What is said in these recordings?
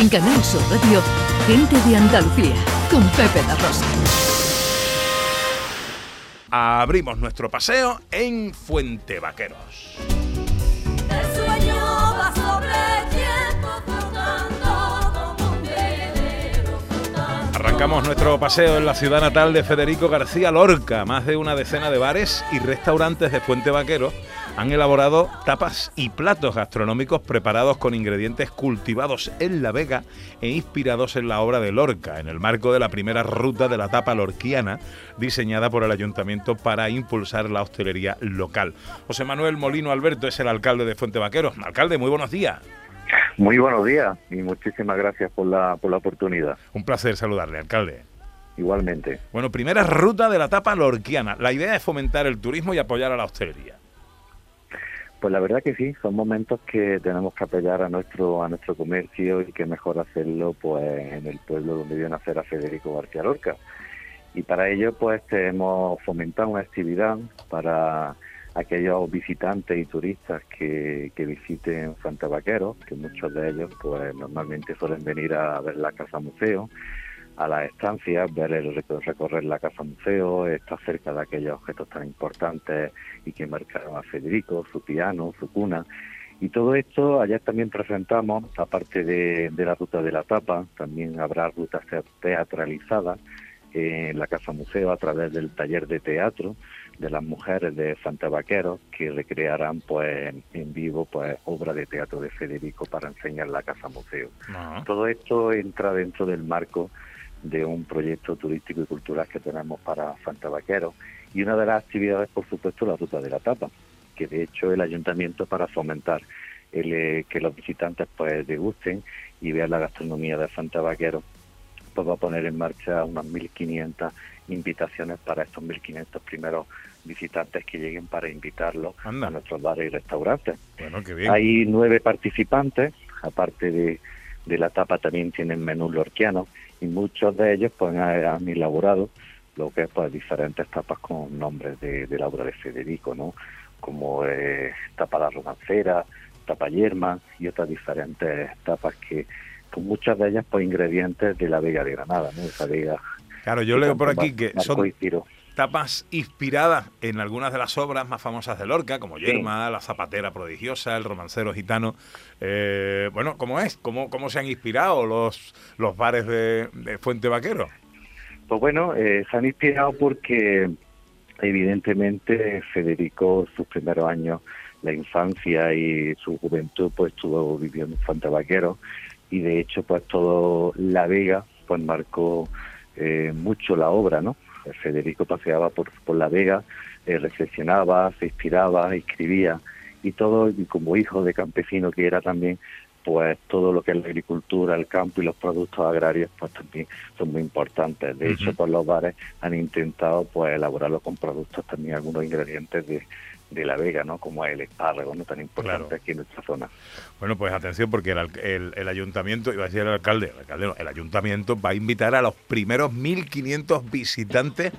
En Canal Sur Radio, Gente de Andalucía, con Pepe La Rosa. Abrimos nuestro paseo en Fuente Vaqueros. El sueño va sobre el tiempo flotando como un velero flotando. Arrancamos nuestro paseo en la ciudad natal de Federico García Lorca. Más de una decena de bares y restaurantes de Fuente Vaqueros han elaborado tapas y platos gastronómicos preparados con ingredientes cultivados en La Vega e inspirados en la obra de Lorca, en el marco de la primera ruta de la tapa lorquiana, diseñada por el ayuntamiento para impulsar la hostelería local. José Manuel Molino Alberto es el alcalde de Fuente Vaqueros. Alcalde, muy buenos días. Muy buenos días y muchísimas gracias por la, por la oportunidad. Un placer saludarle, alcalde. Igualmente. Bueno, primera ruta de la tapa lorquiana. La idea es fomentar el turismo y apoyar a la hostelería. Pues la verdad que sí, son momentos que tenemos que apoyar a nuestro a nuestro comercio y que mejor hacerlo pues en el pueblo donde vio nacer a Federico García Lorca. Y para ello pues hemos fomentado una actividad para aquellos visitantes y turistas que, que visiten Santa Vaquero, que muchos de ellos pues normalmente suelen venir a ver la casa museo a las estancias, ver el reco- recorrer la casa museo, estar cerca de aquellos objetos tan importantes y que marcaron a Federico, su piano, su cuna. Y todo esto, ayer también presentamos, aparte de, de la ruta de la tapa, también habrá rutas te- teatralizadas en la Casa Museo a través del taller de teatro de las mujeres de Santa Vaqueros que recrearán pues en vivo pues obra de teatro de Federico para enseñar la Casa Museo. Ah, Todo esto entra dentro del marco de un proyecto turístico y cultural que tenemos para Santa Vaquero y una de las actividades, por supuesto, la ruta de la tapa, que de hecho el ayuntamiento para fomentar el, eh, que los visitantes pues degusten y vean la gastronomía de Santa Vaquero, pues va a poner en marcha unas 1.500 invitaciones para estos 1.500 primeros visitantes que lleguen para invitarlos Anda. a nuestros bares y restaurantes. bueno, qué bien. Hay nueve participantes, aparte de, de la tapa también tienen menús lorquianos y muchos de ellos pues han, elaborado lo que es pues diferentes tapas con nombres de, de la obra de Federico, ¿no? Como eh, tapa la romancera, tapa yerma y otras diferentes tapas que con muchas de ellas pues ingredientes de la Vega de Granada, ¿no? Esa Vega Claro, yo leo por aquí que son y tiró. tapas inspiradas en algunas de las obras más famosas de Lorca, como Yerma, La Zapatera Prodigiosa, El Romancero Gitano. Eh, bueno, ¿cómo es? ¿Cómo, ¿Cómo se han inspirado los, los bares de, de Fuente Vaquero? Pues bueno, eh, se han inspirado porque evidentemente Federico sus primeros años, la infancia y su juventud pues estuvo viviendo en Fuente Vaquero y de hecho pues todo La Vega pues marcó eh, mucho la obra, ¿no? Federico paseaba por, por La Vega, eh, reflexionaba, se inspiraba, escribía y todo, y como hijo de campesino que era también, pues todo lo que es la agricultura, el campo y los productos agrarios, pues también son muy importantes. De hecho, pues los bares han intentado pues elaborarlo con productos también, algunos ingredientes de, de la vega, ¿no? Como el espárrago, ¿no? Tan importante Claro. aquí en nuestra zona. Bueno, pues atención, porque el, el- el ayuntamiento, iba a decir el alcalde, el alcalde no, el ayuntamiento va a invitar a los primeros 1.500 visitantes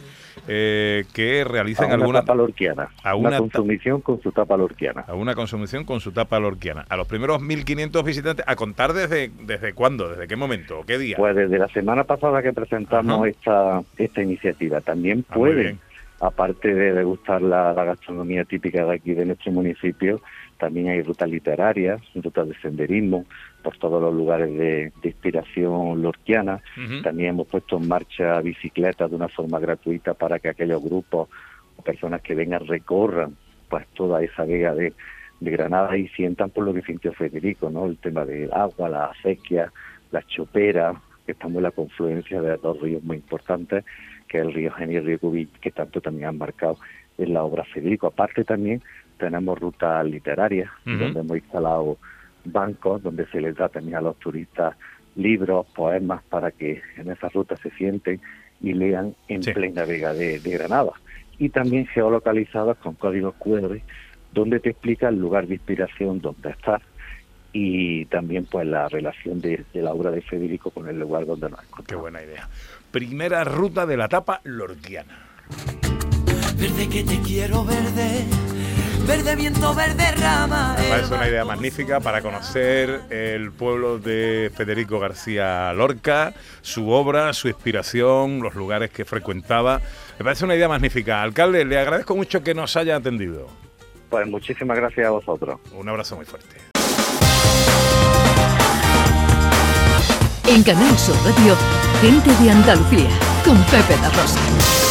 eh, que A realicen una alguna tapa lorquiana, a una, una ta- consumición con su tapa lorquiana. a una consumición con su tapa lorquiana. A los primeros 1.500 visitantes, ¿a contar desde, desde cuándo? ¿Desde qué momento? ¿O qué día? Pues desde la semana pasada que presentamos Ajá. esta, esta iniciativa, también Ah, pueden. Aparte de degustar la, la gastronomía típica de aquí de nuestro municipio, también hay rutas literarias, rutas de senderismo por todos los lugares de, de inspiración lorquiana. También hemos puesto en marcha bicicletas de una forma gratuita para que aquellos grupos o personas que vengan recorran pues toda esa vega de, de Granada y sientan por lo que sintió Federico, ¿no? El tema del agua, la acequia, la chopera, que estamos en la confluencia de dos ríos muy importantes, que es el río Genio y el río Cubí, que tanto también han marcado en la obra Federico. Aparte también tenemos rutas literarias, donde hemos instalado bancos, donde se les da también a los turistas libros, poemas, para que en esas rutas se sienten y lean en Sí. plena vega de, de Granada. Y también geolocalizadas con códigos QR, donde te explica el lugar de inspiración donde estás y también pues la relación de, de la obra de Federico con el lugar donde nos Qué encontramos. buena idea. Primera ruta de la tapa lorquiana. Verde que te quiero verde, verde viento, verde rama. Me parece una idea magnífica para conocer el pueblo de Federico García Lorca, su obra, su inspiración, los lugares que frecuentaba. Me parece una idea magnífica. Alcalde, le agradezco mucho que nos haya atendido. Pues muchísimas gracias a vosotros. Un abrazo muy fuerte. En Canal Sur Radio, gente de Andalucía, con Pepe La Rosa.